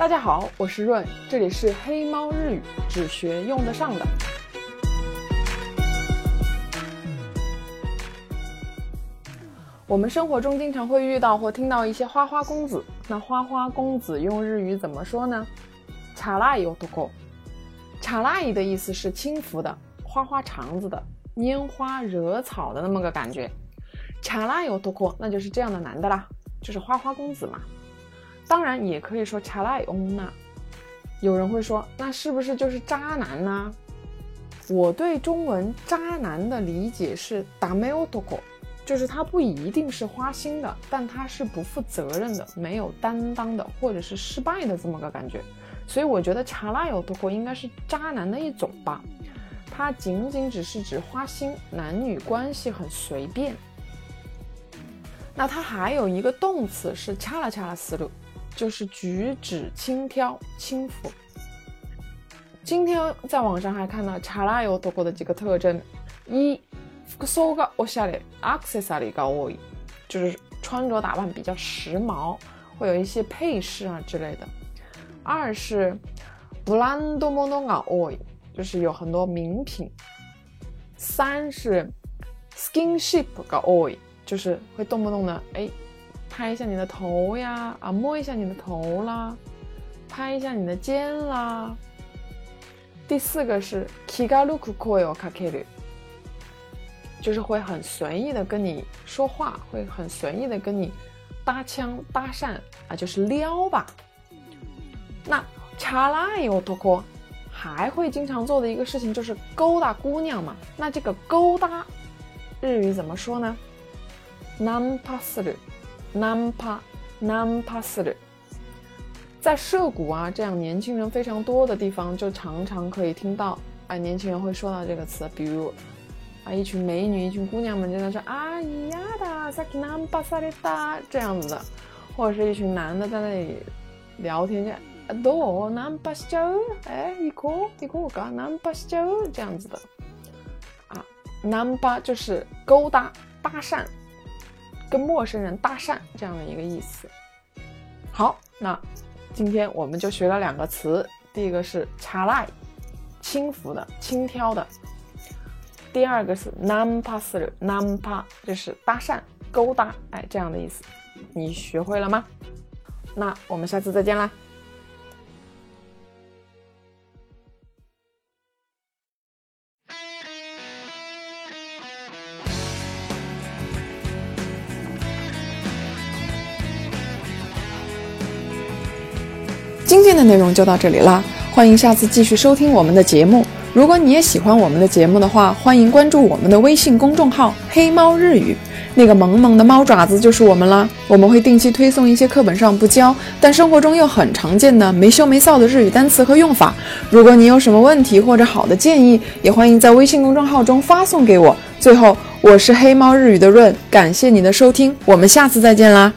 大家好，我是润，这里是黑猫日语，只学用得上的。我们生活中经常会遇到或听到一些花花公子，那花花公子用日语怎么说呢？查拉伊多コ。查拉伊的意思是轻浮的、花花肠子的、拈花惹草的那么个感觉。查拉伊多コ，那就是这样的男的啦，就是花花公子嘛。当然也可以说查拉伊翁娜。有人会说，那是不是就是渣男呢？我对中文渣男的理解是ダメ男，就是他不一定是花心的，但他是不负责任的、没有担当的，或者是失败的这么个感觉。所以我觉得查拉有多过应该是渣男的一种吧，它仅仅只是指花心，男女关系很随便。那它还有一个动词是掐了掐了思路，就是举止轻佻、轻浮。今天在网上还看到查拉有多过的几个特征：一，服装がおしゃれ、アクセサリーが多い，就是穿着打扮比较时髦，会有一些配饰啊之类的。二是 brand mono が多い，就是有很多名品。三是 skinship が多い，就是会动不动的哎 拍一下你的头呀，啊摸一下你的头啦，拍一下你的肩啦。第四个是 kigaru kuyo kakeru，就是会很随意的跟你说话，会很随意的跟你搭腔搭讪啊，就是撩吧。那查拉有多过，还会经常做的一个事情就是勾搭姑娘嘛。那这个勾搭日语怎么说呢 ？nam pasru，nam pa，nam pasru。在涉谷啊这样年轻人非常多的地方，就常常可以听到啊年轻人会说到这个词，比如啊一群美女、一群姑娘们就在说啊咿呀的，saki nam pasru 哒这样子的，或者是一群男的在那里聊天就。多ナンパしちゃう？哎，行こう行こうか？ナンパしちゃう这样子的啊，ナンパ就是勾搭、搭讪， 跟陌生人搭讪这样的一个意思。好，那今天我们就学了两个词，第一个是チャラ轻浮的、轻佻的；第二个是ナンパする、ナンパ就是搭讪、勾搭，哎，这样的意思。你学会了吗？那我们下次再见啦！ 今天的内容就到这里啦，欢迎下次继续收听我们的节目。如果你也喜欢我们的节目的话，欢迎关注我们的微信公众号“黑猫日语”，那个萌萌的猫爪子就是我们啦。我们会定期推送一些课本上不教，但生活中又很常见的没羞没臊的日语单词和用法。如果你有什么问题或者好的建议，也欢迎在微信公众号中发送给我。最后，我是黑猫日语的润，感谢你的收听，我们下次再见啦。